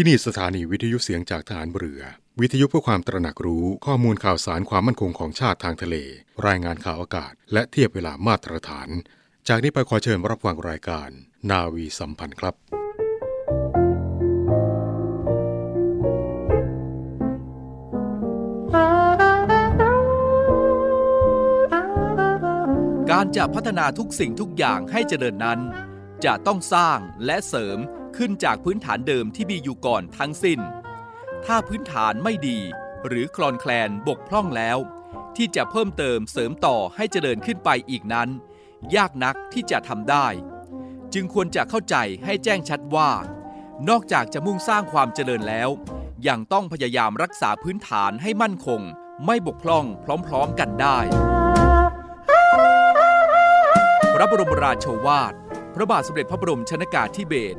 ที่นี่สถานีวิทยุเสียงจากฐานเรือ วิทยุเพื่อความตระหนักรู้ข้อมูลข่าวสารความมั่นคงของชาติทางทะเล รายงานข่าวอากาศ และเทียบเวลามาตรฐาน จากนี้ไปขอเชิญรับฟังรายการ นาวีสัมพันธ์ครับ การจะพัฒนาทุกสิ่งทุกอย่างให้เจริญนั้น จะต้องสร้างและเสริมขึ้นจากพื้นฐานเดิมที่มีอยู่ก่อนทั้งสิ้น ถ้าพื้นฐานไม่ดี หรือคลอนแคลนบกพร่องแล้ว ที่จะเพิ่มเติมเสริมต่อให้เจริญขึ้นไปอีกนั้น ยากนักที่จะทำได้ จึงควรจะเข้าใจให้แจ้งชัดว่า นอกจากจะมุ่งสร้างความเจริญแล้ว ยังต้องพยายามรักษาพื้นฐานให้มั่นคง ไม่บกพร่องพร้อมๆกันได้พระบรมราโชวาท พระบาทสมเด็จพระบรมชนากาธิเบศร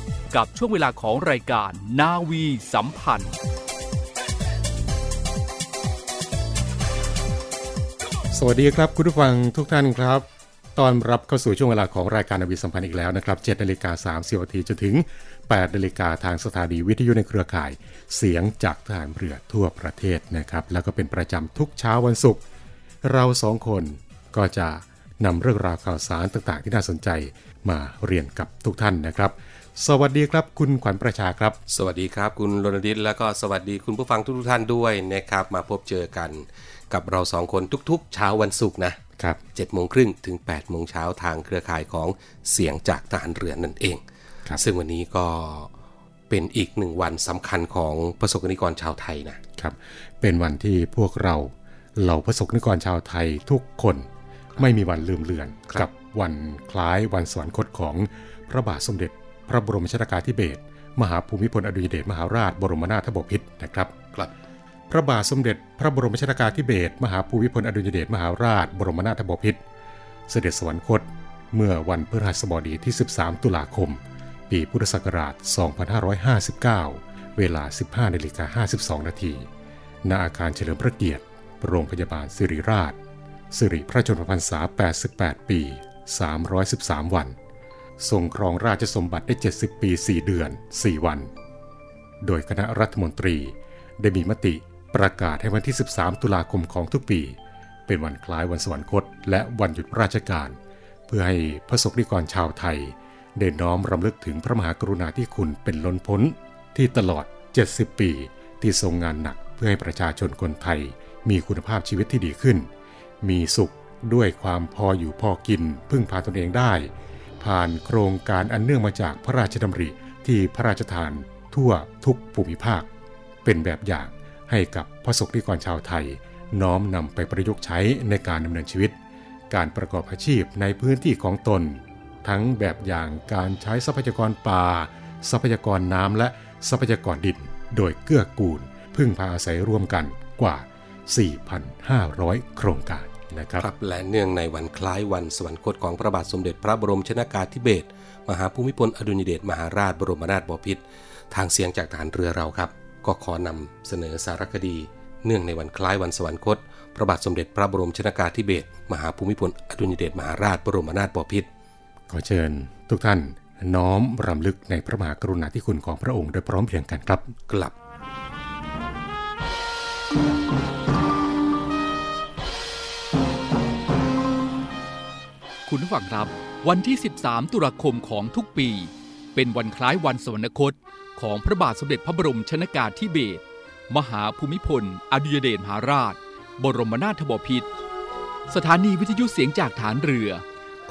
กับช่วงเวลาของรายการนาวีสัมพันธ์ สวัสดีครับคุณผู้ฟังทุกท่านครับตอนรับเข้าสู่ช่วงเวลาของรายการนาวีสัมพันธ์อีกแล้วนะครับ7นาฬิกา30นาทีจนถึง8นาฬิกาทางสถานีวิทยุในเครือข่าย เสียงจากทหารเรือทั่วประเทศนะครับแล้วก็เป็นประจำทุกเช้าวันศุกร์เราสองคนก็จะนำเรื่องราวข่าวสารต่างๆ ที่น่าสนใจมาเรียนกับทุกท่านนะครับ สวัสดีครับคุณขวัญประชาครับ สวัสดีครับ คุณรณดิตแล้วก็สวัสดีคุณผู้ฟังทุกๆท่านด้วยนะครับ มาพบเจอกันกับเราสองคนทุกๆ เช้าวันศุกร์นะครับ7โมงครึ่งถึง8โมงเช้าทางเครือข่ายของเสียงจากทหารเรือนั่นเองครับซึ่งวันนี้ก็เป็นอีกหนึ่งวันสำคัญของประสบกนิกรชาวไทยนะครับเป็นวันที่พวกเราเหล่าประสบนิกรชาวไทยทุกคนไม่มีวันลืมเลือนครับกับวันคล้ายวันสวรรคตของพระบาทสมเด็จ พระบรมชนากาธิเบศรมหาภูมิพลอดุลยเดชมหาราชบรมนาถบพิตรนะครับครับ พระบาทสมเด็จพระบรมชนากาธิเบศรมหาภูมิพลอดุลยเดชมหาราช บรมนาถบพิตรเสด็จสวรรคตเมื่อวันพฤหัสบดีที่ 13 ตุลาคม ปีพุทธศักราช 2559 เวลา 15นาฬิกา52 นาทีณอาคารเฉลิมพระเกียรติ โรงพยาบาลสิริราช สิริพระชนมพรรษา 88 ปี 313 วัน ทรงครองราชสมบัติได้ 70 ปี 4 เดือน 4 วัน โดยคณะรัฐมนตรีได้มีมติประกาศให้วันที่ 13 ตุลาคมของทุกปี เป็นวันคล้ายวันสวรรคต และวันหยุดราชการ เพื่อให้พระสงฆ์นิกรชาวไทย ได้น้อมรำลึกถึงพระมหากรุณาธิคุณเป็นล้นพ้น ที่ตลอด 70 ปี ที่ทรงงานหนักเพื่อให้ประชาชนคนไทย มีคุณภาพชีวิตที่ดีขึ้น มีสุขด้วยความพออยู่พอกิน พึ่งพาตนเองได้ ผ่านโครงการอันเนื่องมาจากพระราชดำริที่พระราชทานทั่วทุกภูมิภาค เป็นแบบอย่างให้กับพระสงฆ์นิกรชาวไทย น้อมนำไปประยุกต์ใช้ในการดำเนินชีวิต การประกอบอาชีพในพื้นที่ของตน ทั้งแบบอย่างการใช้ทรัพยากรป่า ทรัพยากรน้ำและทรัพยากรดิน โดยเกื้อกูล พึ่งพาอาศัยร่วมกันกว่า 4,500 โครงการ นะครับครับและเนื่องในวันคล้ายวันสวรรคตของพระบาทสมเด็จพระบรมชนากาธิเบศรมหาภูมิพลอดุลยเดชมหาราชบรมนาถบพิตรทางเสียงจากฐานเรือเราครับ ก็ขอนำเสนอสารคดี เนื่องในวันคล้ายวันสวรรคต พระบาทสมเด็จพระบรมชนากาธิเบศรมหาภูมิพลอดุลยเดชมหาราชบรมนาถบพิตรขอเชิญ ทุกท่าน น้อมรำลึกในพระมหากรุณาธิคุณของพระองค์โดยพร้อมเพรียงกันครับกลับ คุณผู้ฟังครับ วันที่ 13 ตุลาคมของทุกปี เป็นวันคล้ายวันสวรรคต ของพระบาทสมเด็จพระบรมชนากาธิเบศรมหาภูมิพล อดุยเดชมหาราช บรมนาถบพิตรสถานีวิทยุเสียงจากฐานเรือ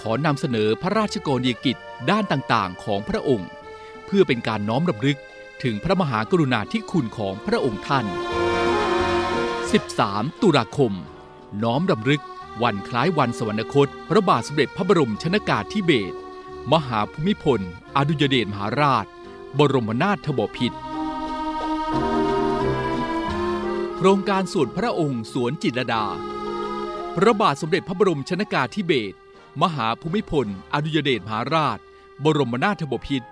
ขอนำเสนอพระราชกรณียกิจด้านต่างๆ ของพระองค์ เพื่อเป็นการน้อมรำลึกถึงพระมหากรุณาธิคุณของพระองค์ท่าน 13 ตุลาคม น้อมรำลึก วันคล้ายวันสวรรคต พระบาทสมเด็จพระบรมชนากาธิเบศรมหาภูมิพล อดุยเดชมหาราช บรมนาถบพิตรโครงการสวนพระองค์สวนจิตรดา พระบาทสมเด็จพระบรมชนากาธิเบศรมหาภูมิพล อดุยเดชมหาราช บรมนาถบพิตร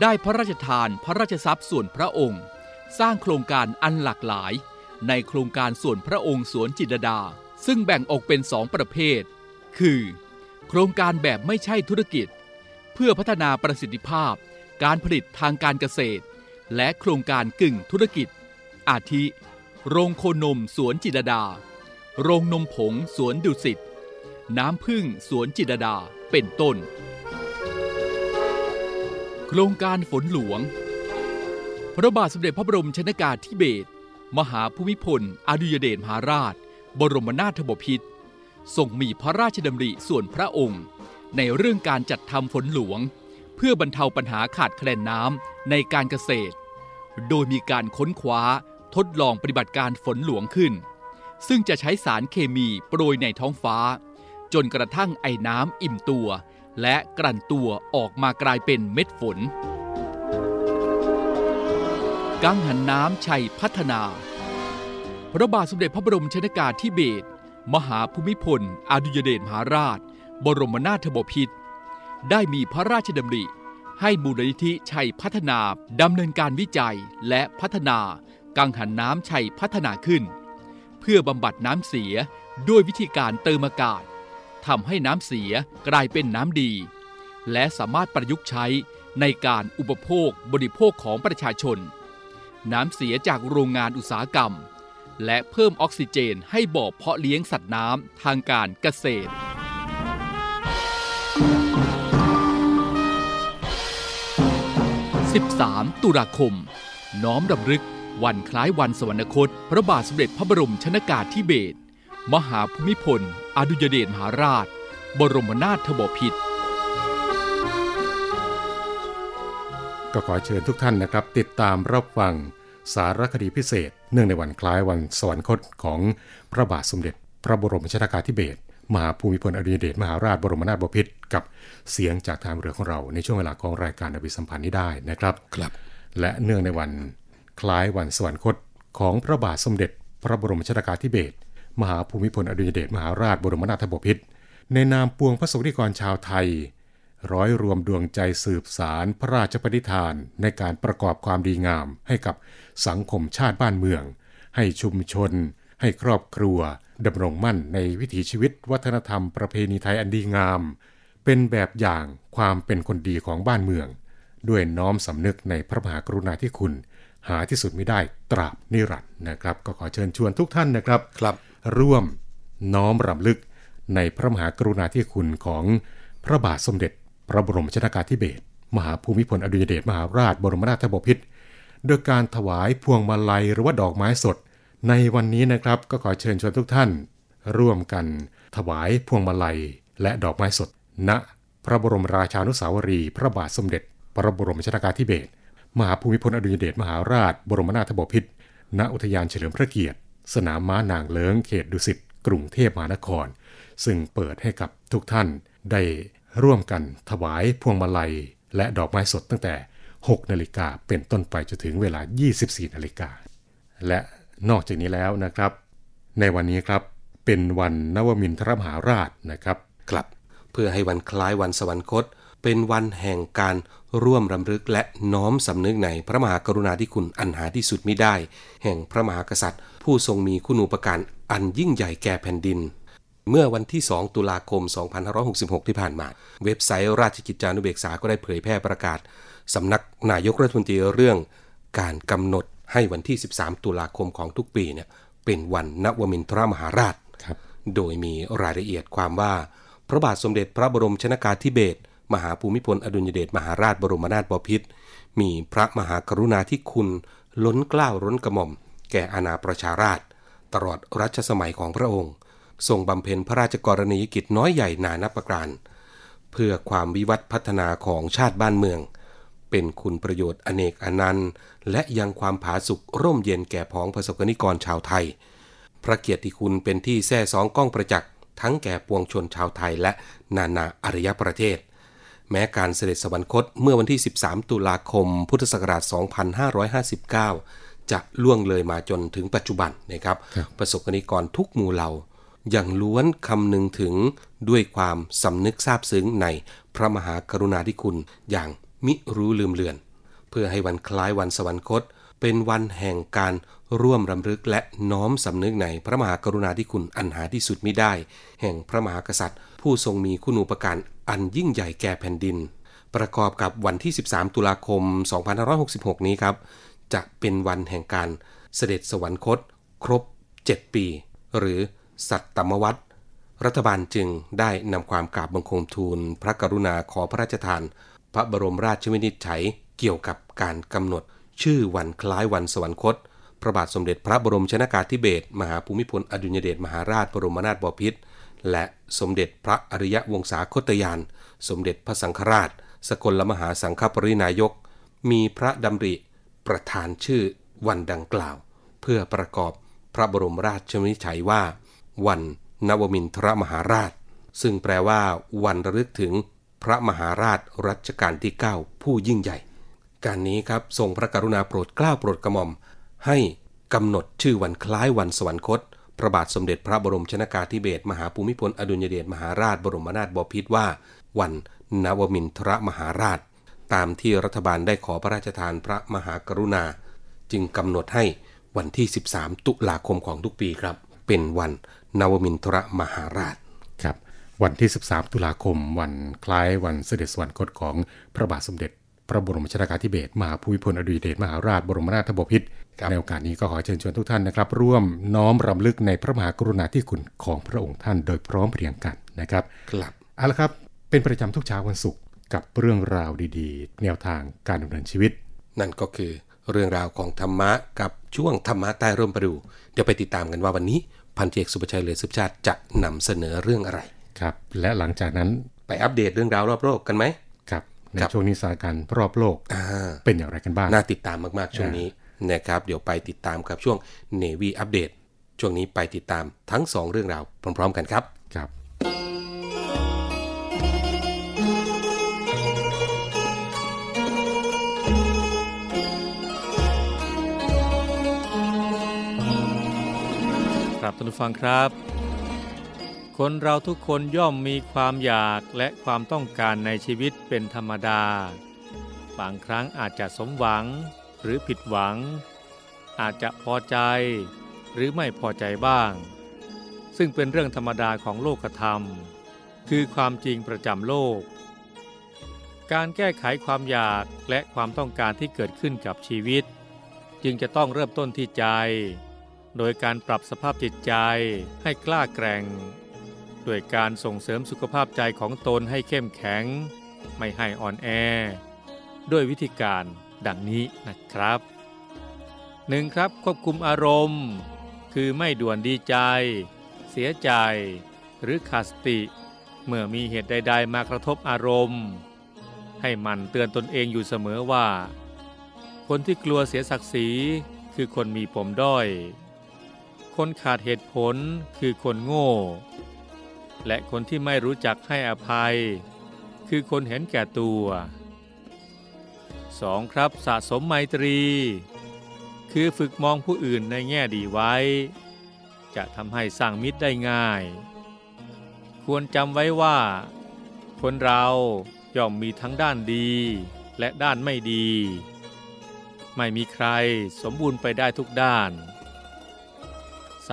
ได้พระราชทานพระราชทรัพย์ส่วนพระองค์ สร้างโครงการอันหลากหลาย ในโครงการส่วนพระองค์สวนจิตรดา ซึ่งแบ่งออกเป็นสองประเภท คือ โครงการแบบไม่ใช่ธุรกิจ เพื่อพัฒนาประสิทธิภาพ การผลิตทางการเกษตร และโครงการกึ่งธุรกิจ อาทิ โรงโคนมสวนจิตดา โรงนมผงสวนดุสิต น้ำพึ่งสวนจิตดาเป็นต้น โครงการฝนหลวง พระบาทสมเด็จพระบรมชนากาธิเบศรมหาภูมิพลอดุยเดชมหาราช บรมนาถบพิตรทรงมีพระราชดำริส่วนพระองค์ ในเรื่องการจัดทำฝนหลวง เพื่อบรรเทาปัญหาขาดแคลนน้ำในการเกษตร โดยมีการค้นคว้าทดลองปฏิบัติการฝนหลวงขึ้น ซึ่งจะใช้สารเคมีโปรยในท้องฟ้า จนกระทั่งไอ้น้ำอิ่มตัว และกลั่นตัวออกมากลายเป็นเม็ดฝน กังหันน้ำชัยพัฒนา พระบาทสมเด็จพระบรมชนากาธิเบศรมหาภูมิพลอดุยเดชมหาราช บรมนาถบพิตรได้มีพระราชดำริ ให้มูลนิธิชัยพัฒนาดำเนินการวิจัยและพัฒนากังหันน้ำชัยพัฒนาขึ้น เพื่อบำบัดน้ำเสียด้วยวิธีการเติมอากาศทำให้น้ำเสียกลายเป็นน้ำดี และสามารถประยุกต์ใช้ในการอุปโภคบริโภคของประชาชน น้ำเสียจากโรงงานอุตสาหกรรม และเพิ่มออกซิเจนให้บ่อเพาะเลี้ยงสัตว์น้ำทางการเกษตร 13 ตุลาคม น้อมรำลึก วันคล้ายวันสวรรคต พระบาทสมเด็จพระบรมชนากาธิเบศรมหาภูมิพล อดุยเดชมหาราช บรมนาถบพิตรก็ขอเชิญทุกท่านนะครับ ติดตามรับฟัง สารคดีพิเศษ เนื่องในวันคล้ายวันสวรรคตของพระบาทสมเด็จ พระบรมชนากาธิเบศรมหาภูมิพลอดุลยเดชมหาราชบรมนาถบพิตรกับเสียงจากทางเรือของเรา ในช่วงเวลาของรายการอภิสัมพันธ์นี้ได้นะครับครับ และเนื่องในวันคล้ายวันสวรรคตของพระบาทสมเด็จ พระบรมชนากาธิเบศรมหาภูมิพลอดุลยเดชมหาราชบรมนาถบพิตรในนามปวงพระสงฆ์นิกรชาวไทย ร้อยรวมดวงใจสืบสารพระราชปณิธานในการประกอบความดีงามให้กับสังคมชาติบ้านเมือง ให้ชุมชน ให้ครอบครัวดำรงมั่นในวิถีชีวิตวัฒนธรรมประเพณีไทยอันดีงาม เป็นแบบอย่างความเป็นคนดีของบ้านเมือง ด้วยน้อมสำนึกในพระมหากรุณาธิคุณ หาที่สุดไม่ได้ตราบนิรันดร์นะครับ ก็ขอเชิญชวนทุกท่านนะครับครับ ร่วมน้อมรำลึกในพระมหากรุณาธิคุณของพระบาทสมเด็จ พระบรมชนากาธิเบศรมหาภูมิพลอดุลยเดชมหาราชบรมนาถบพิตรโดยการถวายพวงมาลัยหรือว่าดอกไม้สด ในวันนี้นะครับก็ขอเชิญชวนทุกท่าน ร่วมกันถวายพวงมาลัยและดอกไม้สด ณ พระบรมราชานุสาวรีย์พระบาทสมเด็จ พระบรมชนากาธิเบศรมหาภูมิพลอดุลยเดชมหาราช บรมนาถบพิตรณอุทยานเฉลิมพระเกียรติ สนามม้านางเลิ้งเขตดุสิตกรุงเทพมหานคร ซึ่งเปิดให้กับทุกท่านได้ ร่วมกันถวายพวงมาลัย และดอกไม้สดตั้งแต่ 6 นาฬิกาเป็นต้นไปจนถึงเวลา 24 นาฬิกา และนอกจากนี้แล้วนะครับ ในวันนี้ครับเป็นวันนวมินทรมหาราชนะครับครับเพื่อให้วันคล้ายวันสวรรคต เป็นวันแห่งการร่วมรำลึกและน้อมสำนึกในพระมหากรุณาธิคุณอันหาที่สุดมิได้ แห่งพระมหากษัตริย์ ผู้ทรงมีคุณูปการอันยิ่งใหญ่แก่แผ่นดิน เมื่อวันที่ 2 ตุลาคม 2566 ที่ผ่านมา เว็บไซต์ราชกิจจานุเบกษาก็ได้เผยแพร่ประกาศสำนักนายกรัฐมนตรีเรื่องการกำหนดให้วันที่ 13 ตุลาคมของทุกปีเนี่ยเป็นวันนวมินทรมหาราชครับโดยมีรายละเอียดความว่า พระบาทสมเด็จพระบรมชนากาธิเบศรมหาภูมิพลอดุลยเดชมหาราชบรมนาถบพิตรมีพระมหากรุณาธิคุณ ล้นเกล้าล้นกระหม่อม แก่อาณาประชาราช ตลอดรัชสมัยของพระองค์ ทรงบำเพ็ญพระราชกรณียกิจน้อยใหญ่นานับประการ เพื่อความวิวัฒน์พัฒนาของชาติบ้านเมือง เป็นคุณประโยชน์อเนกอนันต์ และยังความผาสุกร่มเย็นแก่พ้องประสบกนิกรชาวไทย พระเกียรติคุณเป็นที่แท้สองก้องประจักษ์ทั้งแก่ปวงชนชาวไทยและนานาอารยประเทศ แม้การเสด็จสวรรคตเมื่อวันที่ 13 ตุลาคม พุทธศักราช 2559 จะล่วงเลยมาจนถึงปัจจุบันนะครับครับประสบกนิกรทุกหมู่เหล่า อย่างล้วนคำนึงถึงด้วยความสำนึกซาบซึ้งในพระมหากรุณาธิคุณอย่างมิรู้ลืมเลือน เพื่อให้วันคล้ายวันสวรรคต เป็นวันแห่งการร่วมรำลึกและน้อมสำนึกในพระมหากรุณาธิคุณอันหาที่สุดมิได้ แห่งพระมหากษัตริย์ ผู้ทรงมีคุณูปการอันยิ่งใหญ่แก่แผ่นดิน ประกอบกับวันที่ 13 ตุลาคม 2566 นี้ครับ จะเป็นวันแห่งการเสด็จสวรรคต ครบ 7 ปี หรือ สัตตมวัตรรัฐบาลจึงได้นำความกราบบังคมทูล พระกรุณาขอพระราชทาน พระบรมราชวินิจฉัยเกี่ยวกับการกำหนด ชื่อวันคล้ายวันสวรรคต พระบาทสมเด็จพระบรมชนากาธิเบศรมหาภูมิพลอดุลยเดชมหาราชบรมนาถบพิตรและสมเด็จพระอริยวงศาคตยาน สมเด็จพระสังฆราช สกลมหาสังฆปรินายก มีพระดำริประธานชื่อวันดังกล่าว เพื่อประกอบพระบรมราชวินิจฉัยว่า วันนวมินทรมหาราช ซึ่งแปลว่า วันระลึกถึงพระมหาราชรัชกาลที่ 9 ผู้ยิ่งใหญ่ การนี้ครับทรงพระกรุณาโปรดเกล้าโปรดกระหม่อม ให้กำหนดชื่อวันคล้ายวันสวรรคต พระบาทสมเด็จพระบรมชนากาธิเบศรมหาภูมิพลอดุลยเดชมหาราชบรมนาถบพิตรว่า วันนวมินทรมหาราช ตามที่รัฐบาลได้ขอพระราชทานพระมหากรุณา จึงกำหนดให้วันที่ 13 ตุลาคมของทุกปีครับ เป็นวันนวมินทรมหาราชครับวันที่ 13 ตุลาคม วันคล้ายวันเสด็จสวรรคตของพระบาทสมเด็จ พระบรมชนากาธิเบศรมหาภูมิพลอดุลยเดชมหาราชบรมนาถบพิตรครับในโอกาสนี้ก็ขอเชิญชวนทุกท่านนะครับ ร่วมน้อมรำลึกในพระมหากรุณาธิคุณของพระองค์ท่านโดยพร้อมเพรียงกันนะครับครับเอาละครับเป็นประจำทุกเช้าวันศุกร์กับเรื่องราวดีๆ แนวทางการดำเนินชีวิต นั่นก็คือเรื่องราวของธรรมะกับช่วงธรรมะใต้ร่มประดู เดี๋ยวไปติดตามกันว่าวันนี้ พันเอกสุประชัยเหลือสุบชาติจะนำเสนอเรื่องอะไรครับ และหลังจากนั้นไปอัปเดตเรื่องราวรอบโลกกันไหมครับในครับช่วงนี้สถานการณ์รอบโลกอ่าเป็นอย่างไรกันบ้างน่าติดตามมากๆช่วงนี้นะครับ เดี๋ยวไปติดตามกับช่วง Navy อัปเดตช่วงนี้ไปติดตามทั้งสองเรื่องราวพร้อม ๆ กันครับครับ ครับท่านผู้ฟังครับ คนเราทุกคนย่อมมีความอยากและความต้องการในชีวิตเป็นธรรมดา บางครั้งอาจจะสมหวังหรือผิดหวัง อาจจะพอใจหรือไม่พอใจบ้าง ซึ่งเป็นเรื่องธรรมดาของโลกธรรม คือความจริงประจำโลก การแก้ไขความอยากและความต้องการที่เกิดขึ้นกับชีวิต จึงจะต้องเริ่มต้นที่ใจ โดยการปรับสภาพจิตใจให้กล้าแกร่ง ด้วยการส่งเสริมสุขภาพใจของตนให้เข้มแข็ง ไม่ให้อ่อนแอ ด้วยวิธีการดังนี้นะครับ 1. ครับควบคุมอารมณ์ คือไม่ด่วนดีใจ เสียใจ หรือขาดสติ เมื่อมีเหตุใด ๆ มากระทบอารมณ์ ให้มันเตือนตนเองอยู่เสมอว่า คนที่กลัวเสียศักดิ์ศรีคือคนมีปมด้อย คนขาดเหตุผลคือคนโง่ และคนที่ไม่รู้จักให้อภัย คือคนเห็นแก่ตัว 2. ครับสะสมไมตรี คือฝึกมองผู้อื่นในแง่ดีไว้ จะทำให้สร้างมิตรได้ง่าย ควรจำไว้ว่า คนเราย่อมมีทั้งด้านดีและด้านไม่ดี ไม่มีใครสมบูรณ์ไปได้ทุกด้าน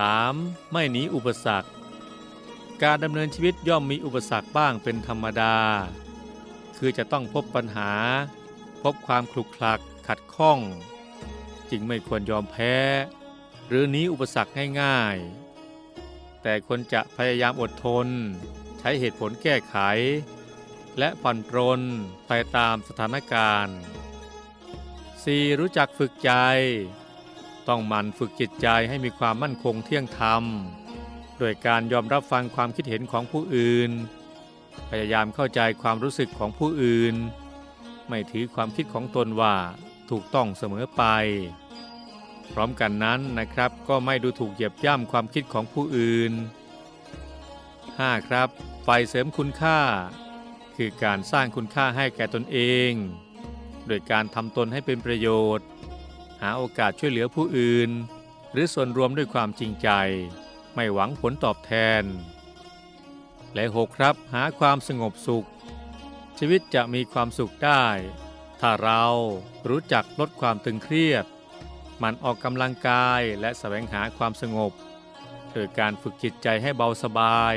3. ไม่หนีอุปสรรค การดำเนินชีวิตย่อมมีอุปสรรคบ้างเป็นธรรมดา คือจะต้องพบปัญหา พบความคลุกคลักขัดข้อง จึงไม่ควรยอมแพ้ หรือหนีอุปสรรคง่ายๆ แต่ควรจะพยายามอดทน ใช้เหตุผลแก้ไข และผ่อนปรนไปตามสถานการณ์ 4. รู้จักฝึกใจ ต้องหมั่นฝึกจิตใจให้มีความมั่นคงเที่ยงธรรม โดยการยอมรับฟังความคิดเห็นของผู้อื่น พยายามเข้าใจความรู้สึกของผู้อื่น ไม่ถือความคิดของตนว่าถูกต้องเสมอไป พร้อมกันนั้นนะครับก็ไม่ดูถูกเหยียบย่ำความคิดของผู้อื่น 5. ครับไฟเสริมคุณค่า คือการสร้างคุณค่าให้แก่ตนเอง โดยการทำตนให้เป็นประโยชน์ หาโอกาสช่วยเหลือผู้อื่น หรือส่วนรวมด้วยความจริงใจ ไม่หวังผลตอบแทน และหกครับหาความสงบสุข ชีวิตจะมีความสุขได้ ถ้าเรารู้จักลดความตึงเครียด มันออกกำลังกายและแสวงหาความสงบโดยการฝึกจิตใจให้เบาสบาย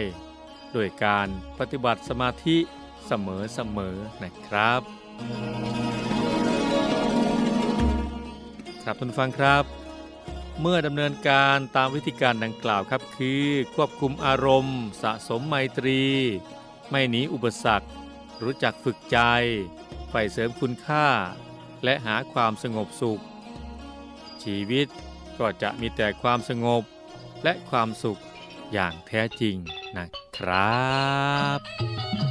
โดยการปฏิบัติสมาธิเสมอๆนะครับ ครับทุนฟังครับ เมื่อดำเนินการตามวิธีการดังกล่าวครับคือ ควบคุมอารมณ์ สะสมไมตรี ไม่หนีอุปสรรค รู้จักฝึกใจใฝ่เสริมคุณค่า และหาความสงบสุข ชีวิตก็จะมีแต่ความสงบและความสุขอย่างแท้จริงนะครับ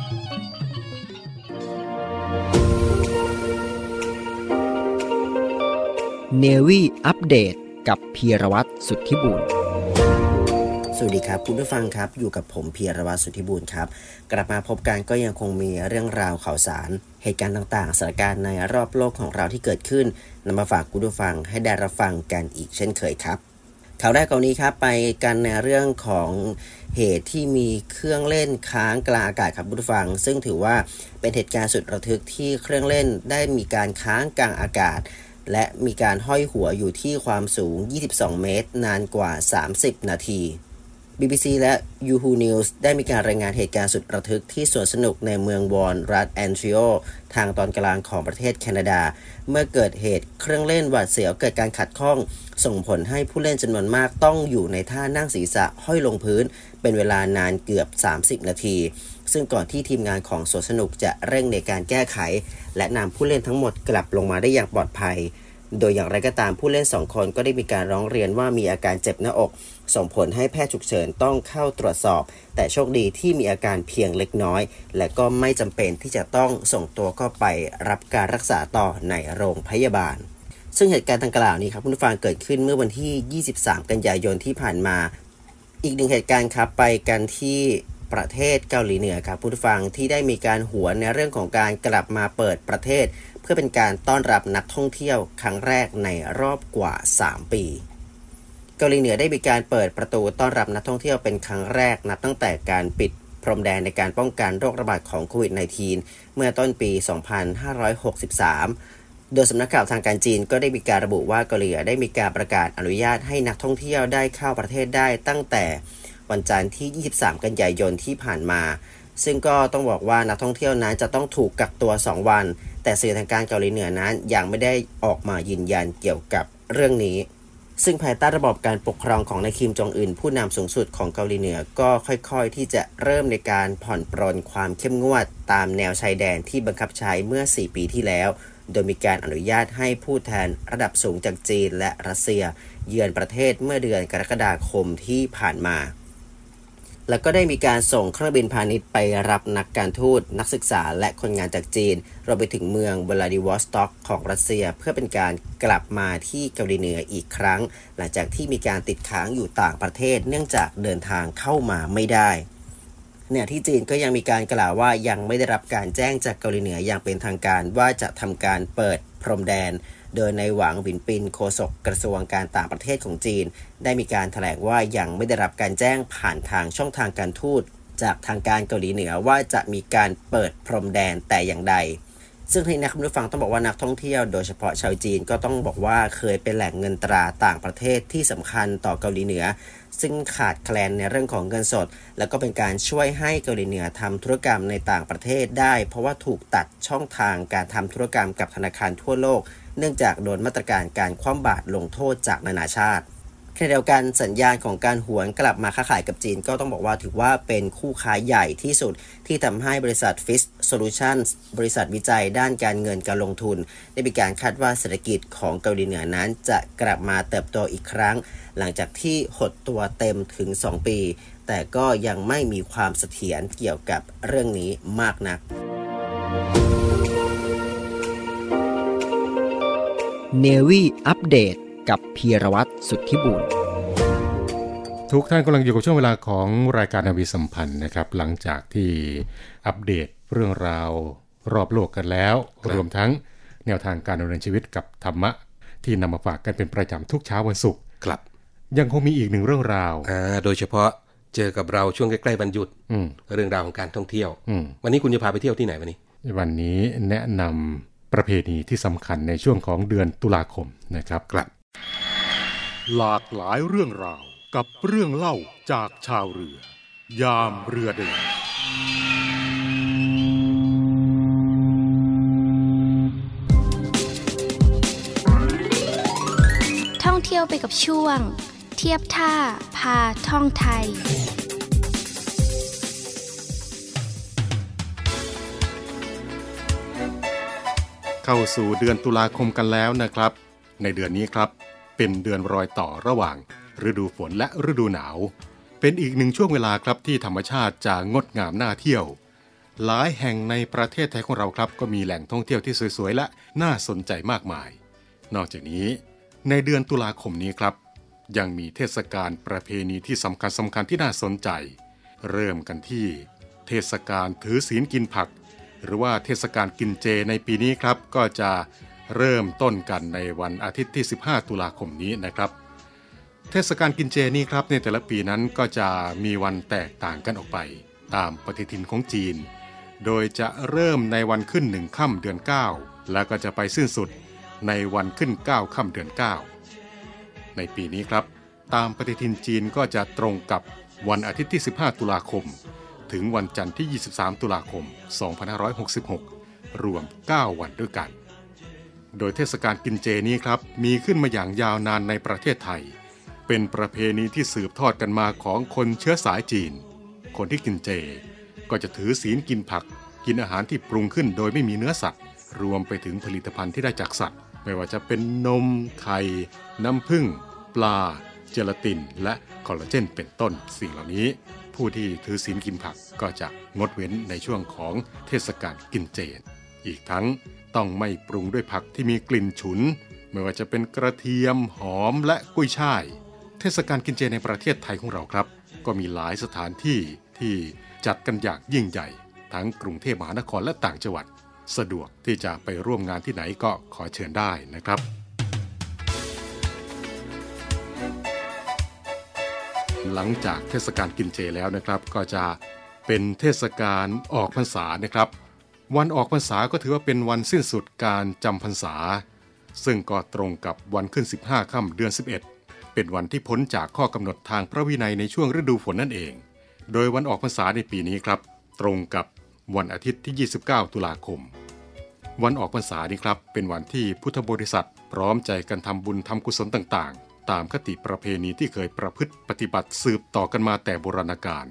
เนวี่อัปเดตกับพีรวัตรสุทธิบุญสวัสดีครับคุณผู้ฟังครับอยู่กับผมพีรวัตรสุทธิบุญครับ กลับมาพบกันก็ยังคงมีเรื่องราวข่าวสาร เหตุการณ์ต่างๆสถานการณ์ในรอบโลกของเราที่เกิดขึ้นนำมาฝากคุณผู้ฟังให้ได้รับฟังกันอีกเช่นเคยครับข่าวแรกก่อนนี้ครับไปกันในเรื่องของเหตุที่มีเครื่องเล่นค้างกลางอากาศครับคุณผู้ฟัง ซึ่งถือว่าเป็นเหตุการณ์สุดระทึกที่เครื่องเล่นได้มีการค้างกลางอากาศ และมีการห้อยหัวอยู่ที่ความสูง 22 เมตร นานกว่า 30 นาที BBC และ Yahoo News ได้มีการรายงานเหตุการณ์สุดระทึกที่สวนสนุกในเมืองวอนรัฐแอนทริโอทางตอนกลางของประเทศแคนาดา เมื่อเกิดเหตุเครื่องเล่นหวาดเสียวเกิดการขัดข้อง ส่งผลให้ผู้เล่นจำนวนมากต้องอยู่ในท่านั่งศีรษะห้อยลงพื้น เป็นเวลานานเกือบ 30 นาที ซึ่งก่อนที่ทีมงานของสวนสนุกจะเร่งในการแก้ไข และนำผู้เล่นทั้งหมดกลับลงมาได้อย่างปลอดภัย โดยอย่างไรก็ตามผู้เล่น 2 คนก็ได้มีการร้องเรียนว่ามีอาการเจ็บหน้าอก ส่งผลให้แพทย์ฉุกเฉินต้องเข้าตรวจสอบ แต่โชคดีที่มีอาการเพียงเล็กน้อย และก็ไม่จำเป็นที่จะต้องส่งตัวเข้าไปรับการรักษาต่อในโรงพยาบาลซึ่งเหตุการณ์ดังกล่าวนี้ครับคุณผู้ฟังเกิดขึ้นเมื่อวันที่ 23 กันยายนที่ผ่านมา อีกหนึ่งเหตุการณ์ครับไปกันที่ ประเทศเกาหลีเหนือครับผู้ฟังที่ได้มีการหวนในเรื่องของการกลับมาเปิดประเทศ เพื่อเป็นการต้อนรับนักท่องเที่ยวครั้งแรกในรอบกว่า 3 ปีเกาหลีเหนือได้มีการเปิดประตูต้อนรับนักท่องเที่ยวเป็นครั้งแรกนับตั้งแต่การปิดพรมแดนในการป้องกันโรคระบาดของโควิด -19 เมื่อต้นปี 2563 โดยสำนักข่าวทางการจีนก็ได้มีการระบุว่าเกาหลีได้มีการประกาศอนุญาตให้นักท่องเที่ยวได้เข้าประเทศได้ตั้งแต่ วันจันทร์ที่ 23 กันยายนที่ผ่านมา ซึ่งก็ต้องบอกว่านักท่องเที่ยวนั้นจะต้องถูกกักตัว 2 วัน แต่สื่อทางการเกาหลีเหนือนั้นยังไม่ได้ออกมายืนยันเกี่ยวกับเรื่องนี้ ซึ่งภายใต้ระบบการปกครองของนายคิมจองอึนผู้นำสูงสุดของเกาหลีเหนือก็ค่อยๆ ที่จะเริ่มในการผ่อนปรนความเข้มงวด ตามแนวชายแดนที่บังคับใช้เมื่อ 4 ปีที่แล้วโดยมีการอนุญาตให้ผู้แทนระดับสูงจากจีนและรัสเซีย เยือนประเทศเมื่อเดือนกรกฎาคมที่ผ่านมา แล้วก็ได้มีการส่งเครื่องบินพาณิชย์ไปรับนักการทูต นักศึกษาและคนงานจากจีนรวมไปถึงเมืองวลาดิวอสต็อกของรัสเซีย เพื่อเป็นการกลับมาที่เกาหลีเหนืออีกครั้ง หลังจากที่มีการติดค้างอยู่ต่างประเทศ เนื่องจากเดินทางเข้ามาไม่ได้เนี่ยที่จีนก็ยังมีการกล่าวว่ายังไม่ได้รับการแจ้งจากเกาหลีเหนืออย่างเป็นทางการว่าจะทำการเปิดพรมแดน โดยในหวังวินปินโฆษกกระทรวงการต่างประเทศของจีน ได้มีการแถลงว่ายังไม่ได้รับการแจ้งผ่านทางช่องทางการทูตจากทางการเกาหลีเหนือว่าจะมีการเปิดพรมแดนแต่อย่างใด ซึ่งที่นักผู้ฟังต้องบอกว่านักท่องเที่ยวโดยเฉพาะชาวจีนก็ต้องบอกว่าเคยเป็นแหล่งเงินตราต่างประเทศที่สำคัญต่อเกาหลีเหนือ ซึ่งขาดแคลนในเรื่องของเงินสด แล้วก็เป็นการช่วยให้เกาหลีเหนือทำธุรกรรมในต่างประเทศได้ เพราะว่าถูกตัดช่องทางการทำธุรกรรมกับธนาคารทั่วโลก เนื่องจากโดนมาตรการการคว่ำบาตรลงโทษจากนานาชาติขณะเดียวกันสัญญาณของการหวนกลับมาค้าขายกับจีนก็ต้องบอกว่าถือว่าเป็นคู่ค้าใหญ่ที่สุดที่ทำให้บริษัท f i s Solutions บริษัทวิจัยด้านการเงินการลงทุน ได้มีการคาดว่าเศรษฐกิจของเกาหลีเหนือนั้นจะกลับมาเติบโตอีกครั้ง หลังจากที่หดตัวเต็มถึง 2 ปี แต่ก็ยังไม่มีความเสถียรเกี่ยวกับเรื่องนี้มากนัก เนวี่อัปเดตกับพีรวัตรสุทธิบุญทุกท่านกำลังอยู่กับช่วงเวลาของรายการนาวีสัมพันธ์นะครับ หลังจากที่อัปเดตเรื่องราวรอบโลกกันแล้ว รวมทั้งแนวทางการดำเนินชีวิตกับธรรมะ ที่นำมาฝากกันเป็นประจำทุกเช้าวันศุกร์ครับ ยังคงมีอีกหนึ่งเรื่องราวอ่าโดยเฉพาะเจอกับเราช่วงใกล้ๆวันหยุดอืมเรื่องราวของการท่องเที่ยวอืมวันนี้คุณจะพาไปเที่ยวที่ไหนวันนี้ วันนี้แนะนำ ประเพณีที่สำคัญในช่วงของเดือนตุลาคมนะครับครับ หลากหลายเรื่องราวกับเรื่องเล่าจากชาวเรือ ยามเรือเดินท่องเที่ยวไปกับช่วง เทียบท่าพาท่องไทย เข้าสู่เดือนตุลาคมกันแล้วนะครับ ในเดือนนี้ครับ เป็นเดือนรอยต่อระหว่าง ฤดูฝนและฤดูหนาว เป็นอีกหนึ่งช่วงเวลาครับที่ธรรมชาติจะงดงามน่าเที่ยว หลายแห่งในประเทศไทยของเราครับ ก็มีแหล่งท่องเที่ยวที่สวยๆและน่าสนใจมากมาย นอกจากนี้ ในเดือนตุลาคมนี้ครับ ยังมีเทศกาลประเพณีที่สำคัญสำคัญที่น่าสนใจ เริ่มกันที่ เทศกาลถือศีลกินผัก หรือว่าเทศกาลกินเจในปีนี้ครับ ก็จะเริ่มต้นกันในวันอาทิตย์ที่ 15 ตุลาคมนี้นะครับ เทศกาลกินเจนี้ครับในแต่ละปีนั้นก็จะมีวันแตกต่างกันออกไป ตามปฏิทินของจีน โดยจะเริ่มในวันขึ้นหนึ่งค่ำเดือน 9 แล้วก็จะไปสิ้นสุดในวันขึ้น 9 ค่ำเดือน 9 ในปีนี้ครับ ตามปฏิทินจีนก็จะตรงกับวันอาทิตย์ที่ 15 ตุลาคม ถึงวันจันทร์ที่ 23 ตุลาคม 2566 รวม 9 วันด้วยกัน โดยเทศกาลกินเจนี้ครับ มีขึ้นมาอย่างยาวนานในประเทศไทย เป็นประเพณีที่สืบทอดกันมาของคนเชื้อสายจีน คนที่กินเจ ก็จะถือศีลกินผัก กินอาหารที่ปรุงขึ้นโดยไม่มีเนื้อสัตว์ รวมไปถึงผลิตภัณฑ์ที่ได้จากสัตว์ ไม่ว่าจะเป็นนม ไข่ น้ำผึ้ง ปลา เจลาติน และคอลลาเจนเป็นต้น สิ่งเหล่านี้ ผู้ที่ถือศีลกินผักก็จะงดเว้นในช่วงของเทศกาลกินเจอีกทั้งต้องไม่ปรุงด้วยผักที่มีกลิ่นฉุน ไม่ว่าจะเป็นกระเทียมหอมและกุ้ยช่าย เทศกาลกินเจในประเทศไทยของเราครับ ก็มีหลายสถานที่ที่จัดกันอย่างยิ่งใหญ่ ทั้งกรุงเทพมหานครและต่างจังหวัด สะดวกที่จะไปร่วมงานที่ไหนก็ขอเชิญได้นะครับ หลังจากเทศกาลกินเจแล้วนะครับ ก็จะเป็นเทศกาลออกพรรษานะครับ วันออกพรรษาก็ถือว่าเป็นวันสิ้นสุดการจำพรรษา ซึ่งก็ตรงกับวันขึ้น 15ค่ำเดือน 11 เป็นวันที่พ้นจากข้อกำหนดทางพระวินัยในช่วงฤดูฝนนั่นเอง โดยวันออกพรรษาในปีนี้ครับ ตรงกับวันอาทิตย์ที่ 29 ตุลาคม วันออกพรรษานี้ครับ เป็นวันที่พุทธบริษัท พร้อมใจกันทำบุญทำกุศลต่าง ตามคติประเพณีที่เคยประพฤติปฏิบัติสืบต่อกันมาแต่โบราณกาล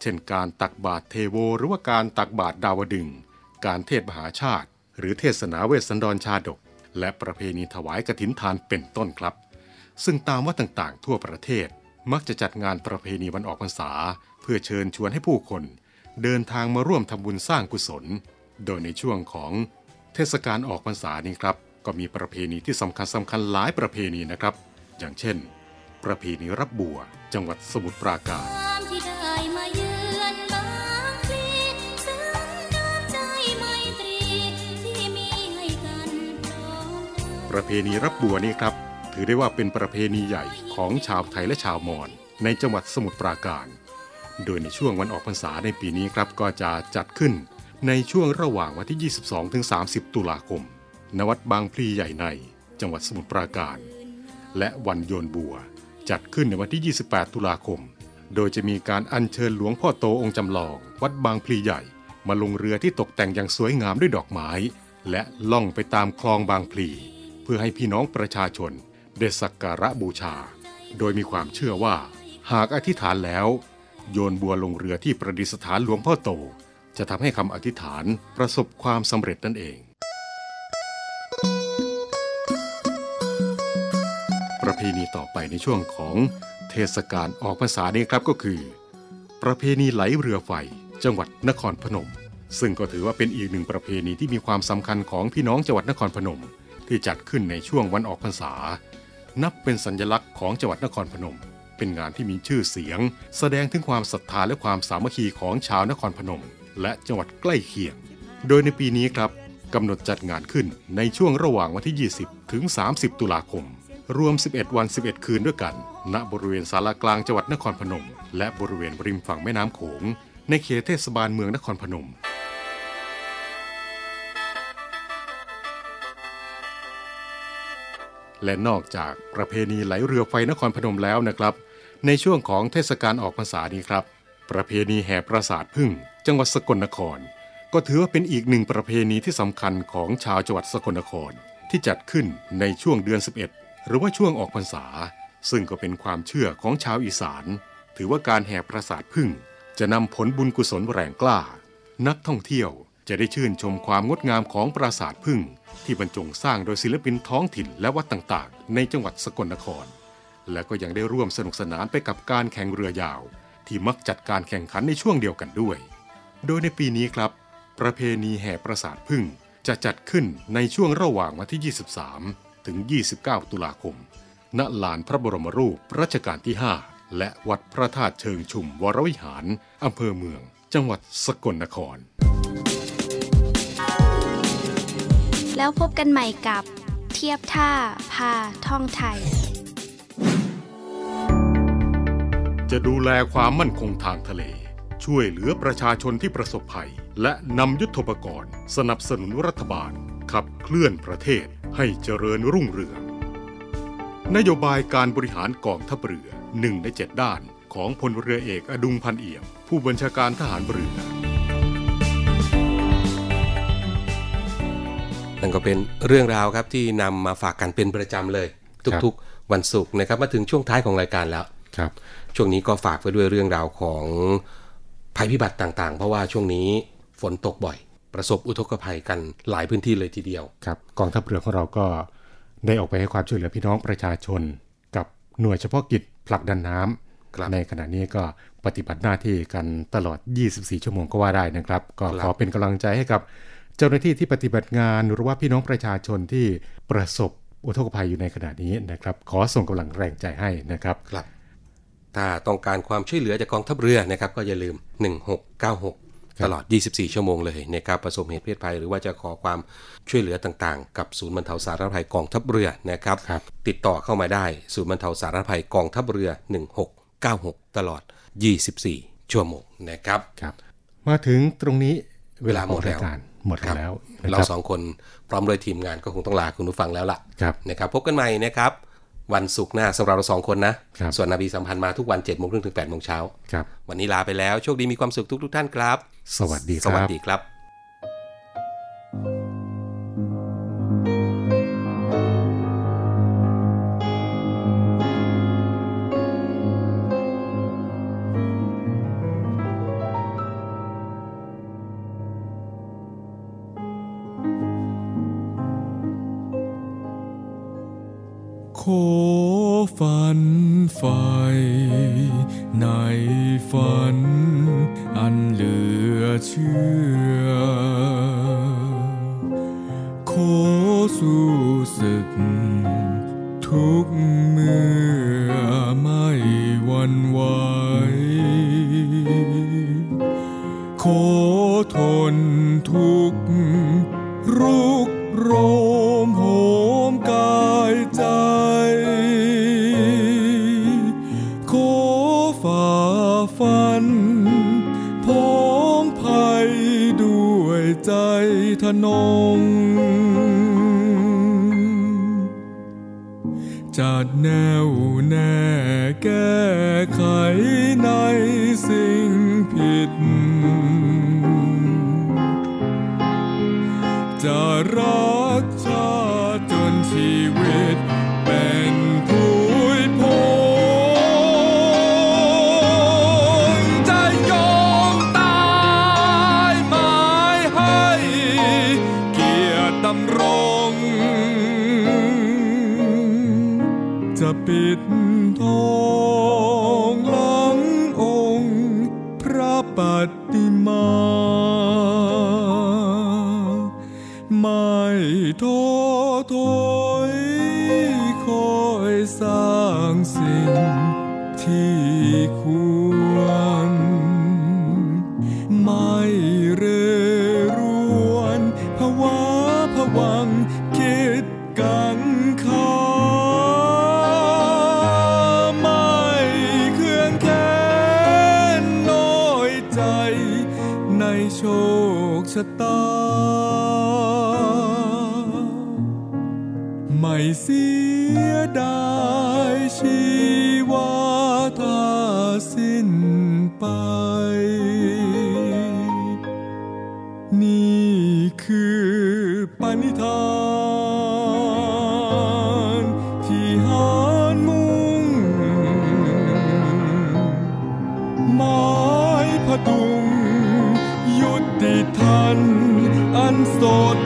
เช่นการตักบาตรเทโวหรือว่าการตักบาตรดาวดึง การเทศมหาชาติ หรือเทศนาเวสสันดรชาดก และประเพณีถวายกฐินทานเป็นต้นครับ ซึ่งตามวัดต่างๆ ทั่วประเทศมักจะจัดงานประเพณีวันออกพรรษา เพื่อเชิญชวนให้ผู้คน เดินทางมาร่วมทำบุญสร้างกุศล โดยในช่วงของเทศกาลออกพรรษานี้ครับ ก็มีประเพณีที่สำคัญสำคัญหลายประเพณีนะครับ อย่างเช่น ประเพณีรับบัวจังหวัดสมุทรปราการความที่ได้มาเยือนบางพลีซึ้งน้ำใจไมตรีที่มีให้กันพร้อมหน้าประเพณีรับบัวนี้ครับ ถือได้ว่าเป็นประเพณีใหญ่ของชาวไทยและชาวมอญในจังหวัดสมุทรปราการ โดยในช่วงวันออกพรรษาในปีนี้ครับก็จะจัดขึ้นในช่วงระหว่างวันที่ 22ถึง30 ตุลาคม ณ วัดบางพลีใหญ่ใน จังหวัดสมุทรปราการ และวันโยนบัว จัดขึ้นในวันที่ 28 ตุลาคม โดยจะมีการอัญเชิญหลวงพ่อโตองค์จำลอง วัดบางพลีใหญ่ มาลงเรือที่ตกแต่งอย่างสวยงามด้วยดอกไม้ และล่องไปตามคลองบางพลี เพื่อให้พี่น้องประชาชนได้สักการะบูชา โดยมีความเชื่อว่า หากอธิษฐานแล้ว โยนบัวลงเรือที่ประดิษฐานหลวงพ่อโต จะทำให้คำอธิษฐานประสบความสำเร็จนั่นเอง เพณีต่อไปในช่วงของเทศกาลออกพรรษานี้ครับก็คือ ประเพณีไหลเรือไฟจังหวัดนครพนม ซึ่งก็ถือว่าเป็นอีกหนึ่งประเพณีที่มีความสำคัญของพี่น้องจังหวัดนครพนม ที่จัดขึ้นในช่วงวันออกพรรษา นับเป็นสัญลักษณ์ของจังหวัดนครพนม เป็นงานที่มีชื่อเสียง แสดงถึงความศรัทธาและความสามัคคีของชาวนครพนม และจังหวัดใกล้เคียง โดยในปีนี้ครับกำหนดจัดงานขึ้นในช่วงระหว่างวันที่ 20 ถึง 30 ตุลาคม รวม 11 วัน 11 คืนด้วยกัน ณบริเวณศาลากลางจังหวัดนครพนม และบริเวณริมฝั่งแม่น้ำโขง ในเขตเทศบาลเมืองนครพนม และนอกจากประเพณีไหลเรือไฟนครพนมแล้วนะครับ ในช่วงของเทศกาลออกพรรษานี้ครับ ประเพณีแห่ปราสาทพึ่ง จังหวัดสกลนคร ก็ถือว่าเป็นอีกหนึ่งประเพณีที่สำคัญของชาวจังหวัดสกลนครที่จัดขึ้นในช่วงเดือน 11 หรือว่าช่วงออกพรรษา ซึ่งก็เป็นความเชื่อของชาวอีสาน ถือว่าการแห่ปราสาทพึ่ง จะนำผลบุญกุศลแรงกล้า นักท่องเที่ยวจะได้ชื่นชมความงดงามของปราสาทพึ่ง ที่บรรจงสร้างโดยศิลปินท้องถิ่นและวัดต่างๆ ในจังหวัดสกลนคร และก็ยังได้ร่วมสนุกสนานไปกับการแข่งเรือยาว ที่มักจัดการแข่งขันในช่วงเดียวกันด้วย โดยในปีนี้ครับ ประเพณีแห่ปราสาทพึ่งจะจัดขึ้นในช่วงระหว่างวันที่ 23 ถึง 29 ตุลาคม ณ ลานพระบรมรูปรัชกาลที่ 5 และวัดพระธาตุเชิงชุมวรวิหาร อำเภอเมือง จังหวัดสกลนคร แล้วพบกันใหม่กับเทียบท่าพาท่องไทย จะดูแลความมั่นคงทางทะเล ช่วยเหลือประชาชนที่ประสบภัย และนำยุทโธปกรณ์ สนับสนุนรัฐบาล ขับเคลื่อนประเทศ ให้เจริญรุ่งเรือง นโยบายการบริหารกองทัพเรือหนึ่งในเจ็ดด้านของพลเรือเอกอดุงพันเอี่ยม ผู้บัญชาการทหารเรือ นั่นก็เป็นเรื่องราวครับที่นำมาฝากกันเป็นประจำเลย ทุกๆวันศุกร์นะครับมาถึงช่วงท้ายของรายการแล้วครับช่วงนี้ก็ฝากไว้ด้วยเรื่องราวของภัยพิบัติต่างๆ เพราะว่าช่วงนี้ฝนตกบ่อย ประสบอุทกภัยกันหลายพื้นที่เลยทีเดียวครับกองทัพเรือของเราก็ได้ออกไปให้ความช่วยเหลือพี่น้องประชาชน กับหน่วยเฉพาะกิจผลักดันน้ำครับในขณะนี้ก็ปฏิบัติหน้าที่กันตลอด 24 ชั่วโมงก็ว่าได้นะครับ ก็ครับขอเป็นกำลังใจให้กับเจ้าหน้าที่ที่ปฏิบัติงานหรือว่าพี่น้องประชาชนที่ประสบอุทกภัยอยู่ในขณะนี้นะครับ ขอส่งกำลังแรงใจให้นะครับครับ ถ้าต้องการความช่วยเหลือจากกองทัพเรือนะครับ ก็อย่าลืม 1696 ตลอด 24 ชั่วโมงเลยนะครับประสบเหตุเพศภัย หรือว่าจะขอความช่วยเหลือต่างๆ กับศูนย์บรรเทาสาธารณภัยกองทัพเรือนะครับครับติดต่อเข้ามาได้ศูนย์บรรเทาสาธารณภัยกองทัพเรือ 1696 ตลอด 24 ชั่วโมงนะครับครับ มาถึงตรงนี้เวลาหมดแล้วรายการหมดครับแล้วนะเราครับสองคนพร้อมด้วยทีมงานก็คงต้องลาคุณผู้ฟังแล้วล่ะครับนะครับพบกันใหม่นะครับ วันศุกร์หน้าสำหรับเราสองคนนะครับส่วนนาบีสัมพันธ์มาทุกวัน7จ็ดโมงครึ่งถึง8ปดโมงเช้าครับวันนี้ลาไปแล้วโชคดีมีความสุขทุกทุกๆท่านครับ สวัสดีคสรัวัสบดีครับ ขอฝันไฟในฝันอันเหลือเชื่อ นง จัดแนว ตาสิ้นไป นี่คือปณิธานที่หานมุ่งหมายพดุงยุติทันอันสด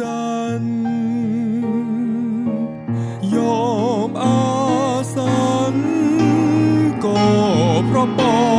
จันยอมอาสันก็เพราะปอ